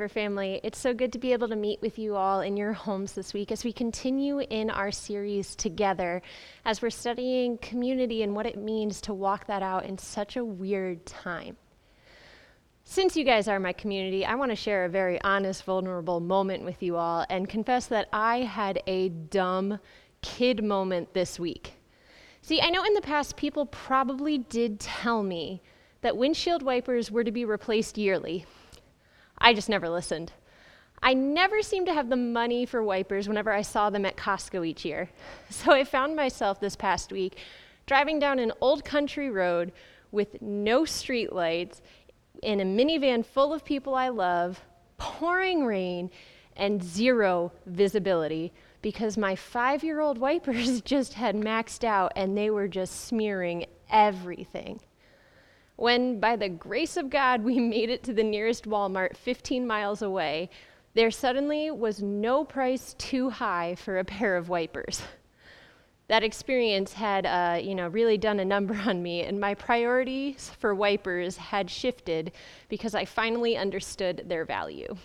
River family. It's so good to be able to meet with you all in your homes this week as we continue in our series together as we're studying community and what it means to walk that out in such a weird time. Since you guys are my community, I want to share a very honest, vulnerable moment with you all and confess that I had a dumb kid moment this week. See, I know in the past people probably did tell me that windshield wipers were to be replaced yearly. I just never listened. I never seemed to have the money for wipers whenever I saw them at Costco each year. So I found myself this past week driving down an old country road with no street lights in a minivan full of people I love, pouring rain, and zero visibility because my five year old wipers just had maxed out and they were just smearing everything when, by the grace of God, we made it to the nearest Walmart 15 miles away, there suddenly was no price too high for a pair of wipers. That experience had, uh, you know, really done a number on me, and my priorities for wipers had shifted because I finally understood their value.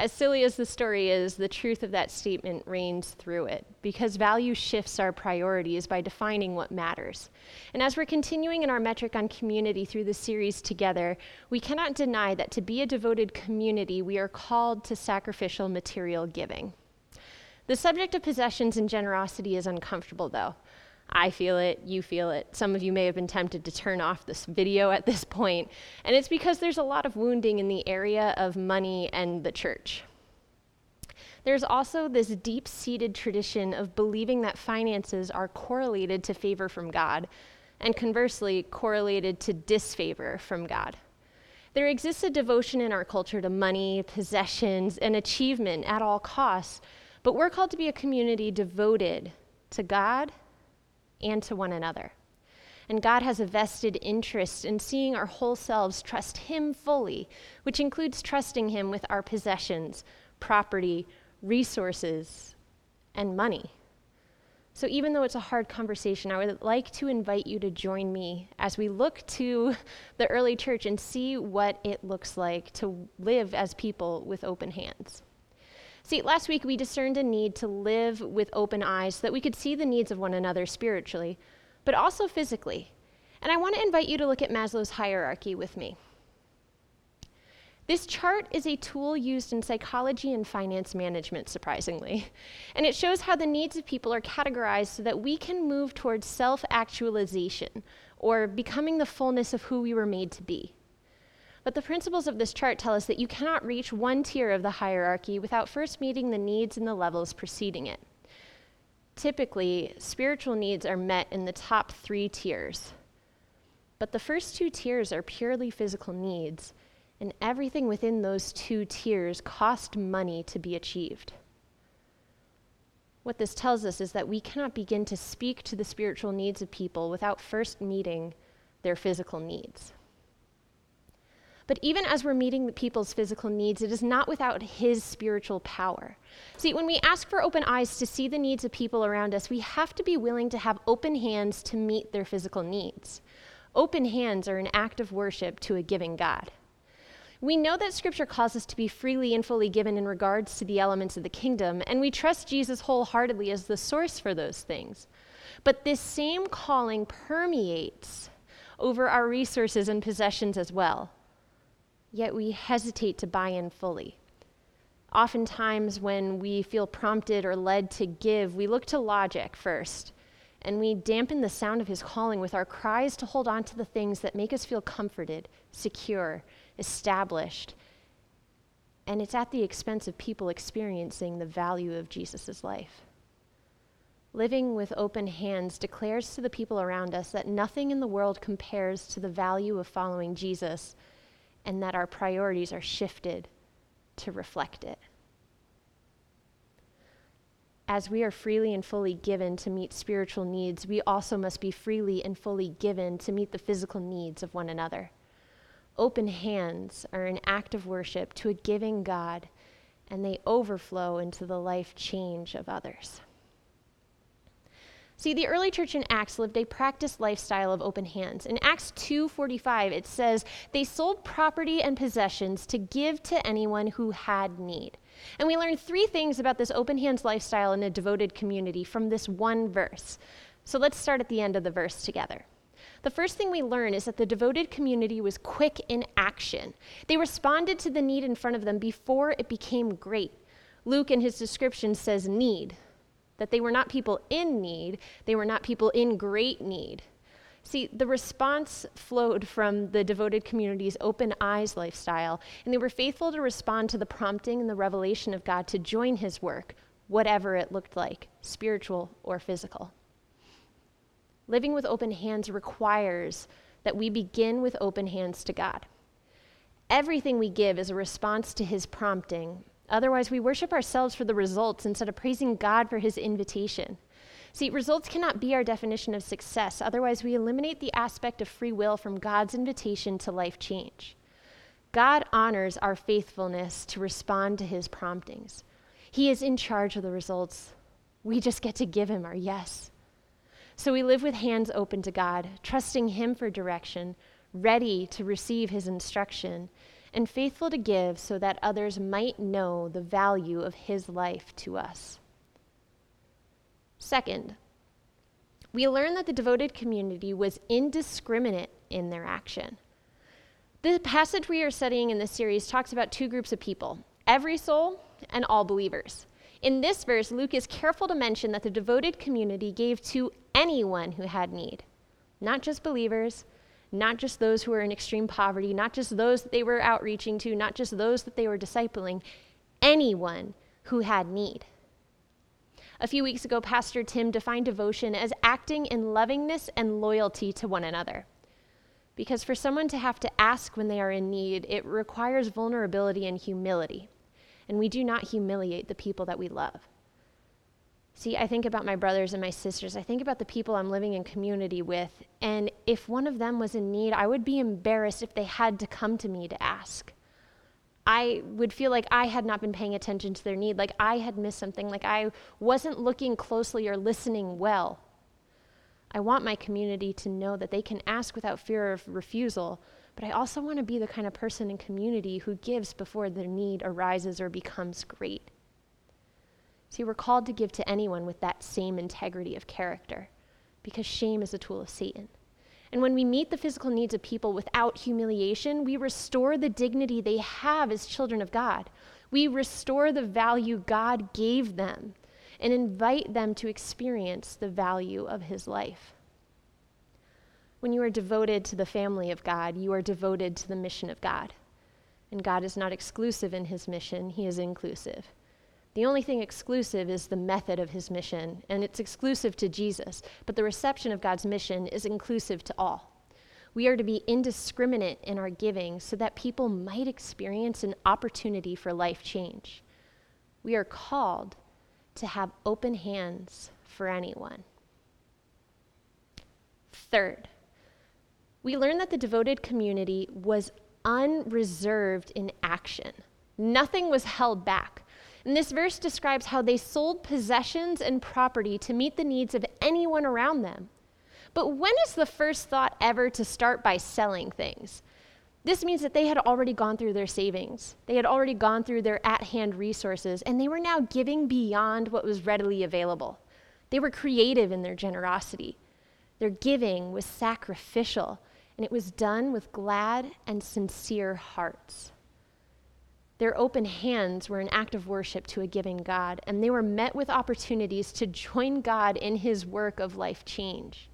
As silly as the story is, the truth of that statement reigns through it because value shifts our priorities by defining what matters. And as we're continuing in our metric on community through the series together, we cannot deny that to be a devoted community, we are called to sacrificial material giving. The subject of possessions and generosity is uncomfortable, though. I feel it, you feel it. Some of you may have been tempted to turn off this video at this point, and it's because there's a lot of wounding in the area of money and the church. There's also this deep seated tradition of believing that finances are correlated to favor from God, and conversely, correlated to disfavor from God. There exists a devotion in our culture to money, possessions, and achievement at all costs, but we're called to be a community devoted to God and to one another. And God has a vested interest in seeing our whole selves trust Him fully, which includes trusting Him with our possessions, property, resources, and money. So, even though it's a hard conversation, I would like to invite you to join me as we look to the early church and see what it looks like to live as people with open hands. See, last week we discerned a need to live with open eyes so that we could see the needs of one another spiritually, but also physically. And I want to invite you to look at Maslow's hierarchy with me. This chart is a tool used in psychology and finance management, surprisingly. And it shows how the needs of people are categorized so that we can move towards self actualization or becoming the fullness of who we were made to be. But the principles of this chart tell us that you cannot reach one tier of the hierarchy without first meeting the needs and the levels preceding it. Typically, spiritual needs are met in the top three tiers. But the first two tiers are purely physical needs, and everything within those two tiers cost money to be achieved. What this tells us is that we cannot begin to speak to the spiritual needs of people without first meeting their physical needs. But even as we're meeting the people's physical needs, it is not without His spiritual power. See, when we ask for open eyes to see the needs of people around us, we have to be willing to have open hands to meet their physical needs. Open hands are an act of worship to a giving God. We know that Scripture calls us to be freely and fully given in regards to the elements of the kingdom, and we trust Jesus wholeheartedly as the source for those things. But this same calling permeates over our resources and possessions as well yet we hesitate to buy in fully. Oftentimes, when we feel prompted or led to give, we look to logic first, and we dampen the sound of his calling with our cries to hold on to the things that make us feel comforted, secure, established. And it's at the expense of people experiencing the value of Jesus' life. Living with open hands declares to the people around us that nothing in the world compares to the value of following Jesus and that our priorities are shifted to reflect it. As we are freely and fully given to meet spiritual needs, we also must be freely and fully given to meet the physical needs of one another. Open hands are an act of worship to a giving God, and they overflow into the life change of others. See, the early church in Acts lived a practiced lifestyle of open hands. In Acts 2:45 it says, "They sold property and possessions to give to anyone who had need." And we learn three things about this open hands lifestyle in a devoted community from this one verse. So let's start at the end of the verse together. The first thing we learn is that the devoted community was quick in action. They responded to the need in front of them before it became great. Luke, in his description, says need, that they were not people in need, they were not people in great need. See, the response flowed from the devoted community's open eyes lifestyle, and they were faithful to respond to the prompting and the revelation of God to join his work, whatever it looked like, spiritual or physical. Living with open hands requires that we begin with open hands to God. Everything we give is a response to his prompting Otherwise, we worship ourselves for the results instead of praising God for his invitation. See, results cannot be our definition of success. Otherwise, we eliminate the aspect of free will from God's invitation to life change. God honors our faithfulness to respond to his promptings. He is in charge of the results. We just get to give him our yes. So we live with hands open to God, trusting him for direction, ready to receive his instruction, and faithful to give so that others might know the value of his life to us. Second, we learn that the devoted community was indiscriminate in their action. The passage we are studying in this series talks about two groups of people every soul and all believers. In this verse, Luke is careful to mention that the devoted community gave to anyone who had need, not just believers, not just those who were in extreme poverty, not just those that they were outreaching to, not just those that they were discipling, anyone who had need. A few weeks ago, Pastor Tim defined devotion as acting in lovingness and loyalty to one another. Because for someone to have to ask when they are in need, it requires vulnerability and humility. And we do not humiliate the people that we love. See, I think about my brothers and my sisters. I think about the people I'm living in community with. And if one of them was in need, I would be embarrassed if they had to come to me to ask. I would feel like I had not been paying attention to their need, like I had missed something, like I wasn't looking closely or listening well. I want my community to know that they can ask without fear of refusal, but I also want to be the kind of person in community who gives before their need arises or becomes great. See, we're called to give to anyone with that same integrity of character because shame is a tool of Satan. And when we meet the physical needs of people without humiliation, we restore the dignity they have as children of God. We restore the value God gave them and invite them to experience the value of his life. When you are devoted to the family of God, you are devoted to the mission of God. And God is not exclusive in his mission, he is inclusive. The only thing exclusive is the method of his mission, and it's exclusive to Jesus, but the reception of God's mission is inclusive to all. We are to be indiscriminate in our giving so that people might experience an opportunity for life change. We are called to have open hands for anyone. Third, we learn that the devoted community was unreserved in action. Nothing was held back. And this verse describes how they sold possessions and property to meet the needs of anyone around them. But when is the first thought ever to start by selling things? This means that they had already gone through their savings. They had already gone through their at hand resources, and they were now giving beyond what was readily available. They were creative in their generosity. Their giving was sacrificial, and it was done with glad and sincere hearts. Their open hands were an act of worship to a giving God, and they were met with opportunities to join God in his work of life change.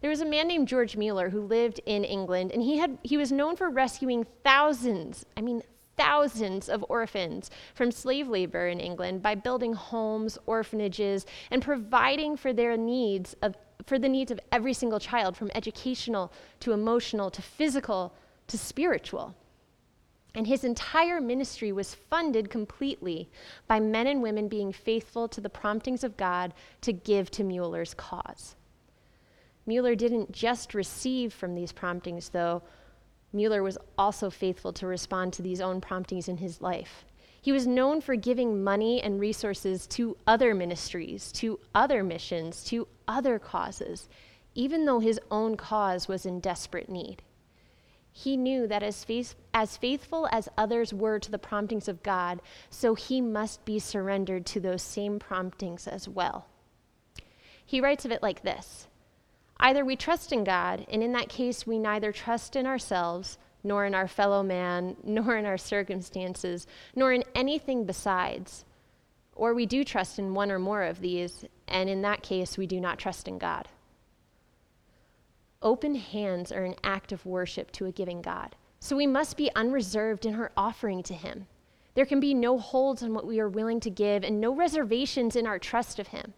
There was a man named George Mueller who lived in England, and he, had, he was known for rescuing thousands, I mean, thousands of orphans from slave labor in England by building homes, orphanages, and providing for their needs of, for the needs of every single child, from educational to emotional to physical to spiritual. And his entire ministry was funded completely by men and women being faithful to the promptings of God to give to Mueller's cause. Mueller didn't just receive from these promptings, though. Mueller was also faithful to respond to these own promptings in his life. He was known for giving money and resources to other ministries, to other missions, to other causes, even though his own cause was in desperate need. He knew that as, faith, as faithful as others were to the promptings of God, so he must be surrendered to those same promptings as well. He writes of it like this Either we trust in God, and in that case, we neither trust in ourselves, nor in our fellow man, nor in our circumstances, nor in anything besides. Or we do trust in one or more of these, and in that case, we do not trust in God. Open hands are an act of worship to a giving God. So we must be unreserved in our offering to Him. There can be no holds on what we are willing to give and no reservations in our trust of Him.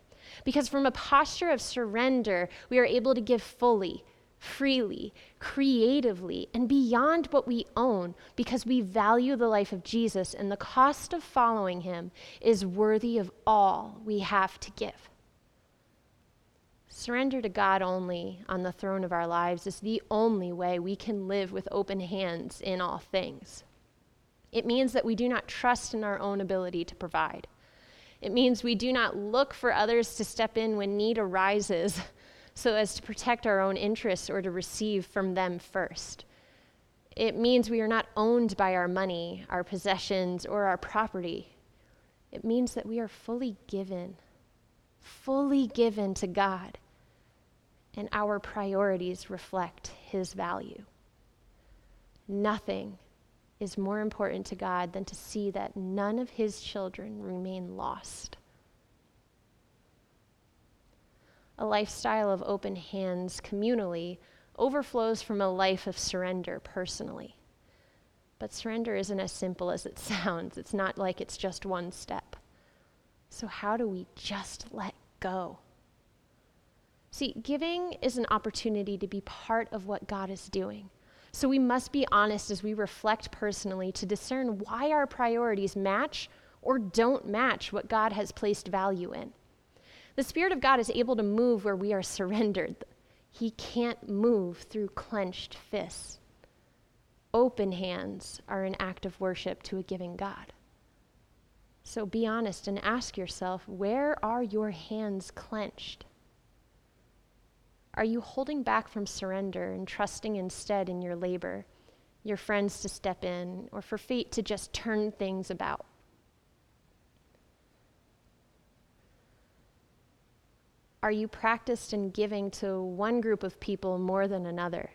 Because from a posture of surrender, we are able to give fully, freely, creatively, and beyond what we own because we value the life of Jesus and the cost of following Him is worthy of all we have to give. Surrender to God only on the throne of our lives is the only way we can live with open hands in all things. It means that we do not trust in our own ability to provide. It means we do not look for others to step in when need arises so as to protect our own interests or to receive from them first. It means we are not owned by our money, our possessions, or our property. It means that we are fully given, fully given to God and our priorities reflect His value. Nothing is more important to God than to see that none of His children remain lost. A lifestyle of open hands communally overflows from a life of surrender personally. But surrender isn't as simple as it sounds. It's not like it's just one step. So, how do we just let go? See, giving is an opportunity to be part of what God is doing. So we must be honest as we reflect personally to discern why our priorities match or don't match what God has placed value in. The Spirit of God is able to move where we are surrendered. He can't move through clenched fists. Open hands are an act of worship to a giving God. So be honest and ask yourself where are your hands clenched? Are you holding back from surrender and trusting instead in your labor, your friends to step in, or for fate to just turn things about? Are you practiced in giving to one group of people more than another?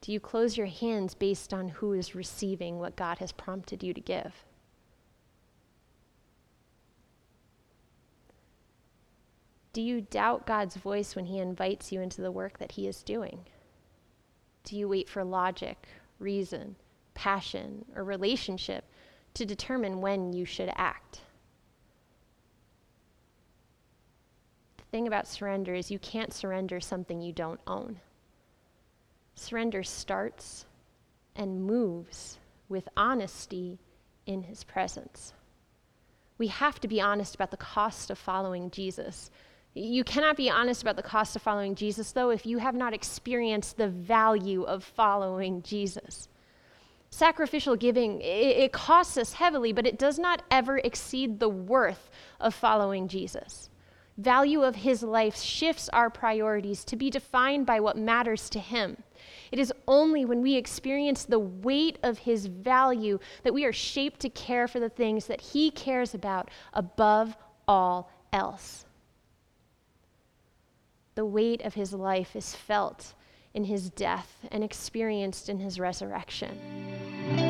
Do you close your hands based on who is receiving what God has prompted you to give? Do you doubt God's voice when He invites you into the work that He is doing? Do you wait for logic, reason, passion, or relationship to determine when you should act? The thing about surrender is you can't surrender something you don't own. Surrender starts and moves with honesty in His presence. We have to be honest about the cost of following Jesus you cannot be honest about the cost of following Jesus, though, if you have not experienced the value of following Jesus. Sacrificial giving, it, costs us heavily, but it does not ever exceed the worth of following Jesus. Value of his life shifts our priorities to be defined by what matters to him. It is only when we experience the weight of his value that we are shaped to care for the things that he cares about above all else. The weight of his life is felt in his death and experienced in his resurrection.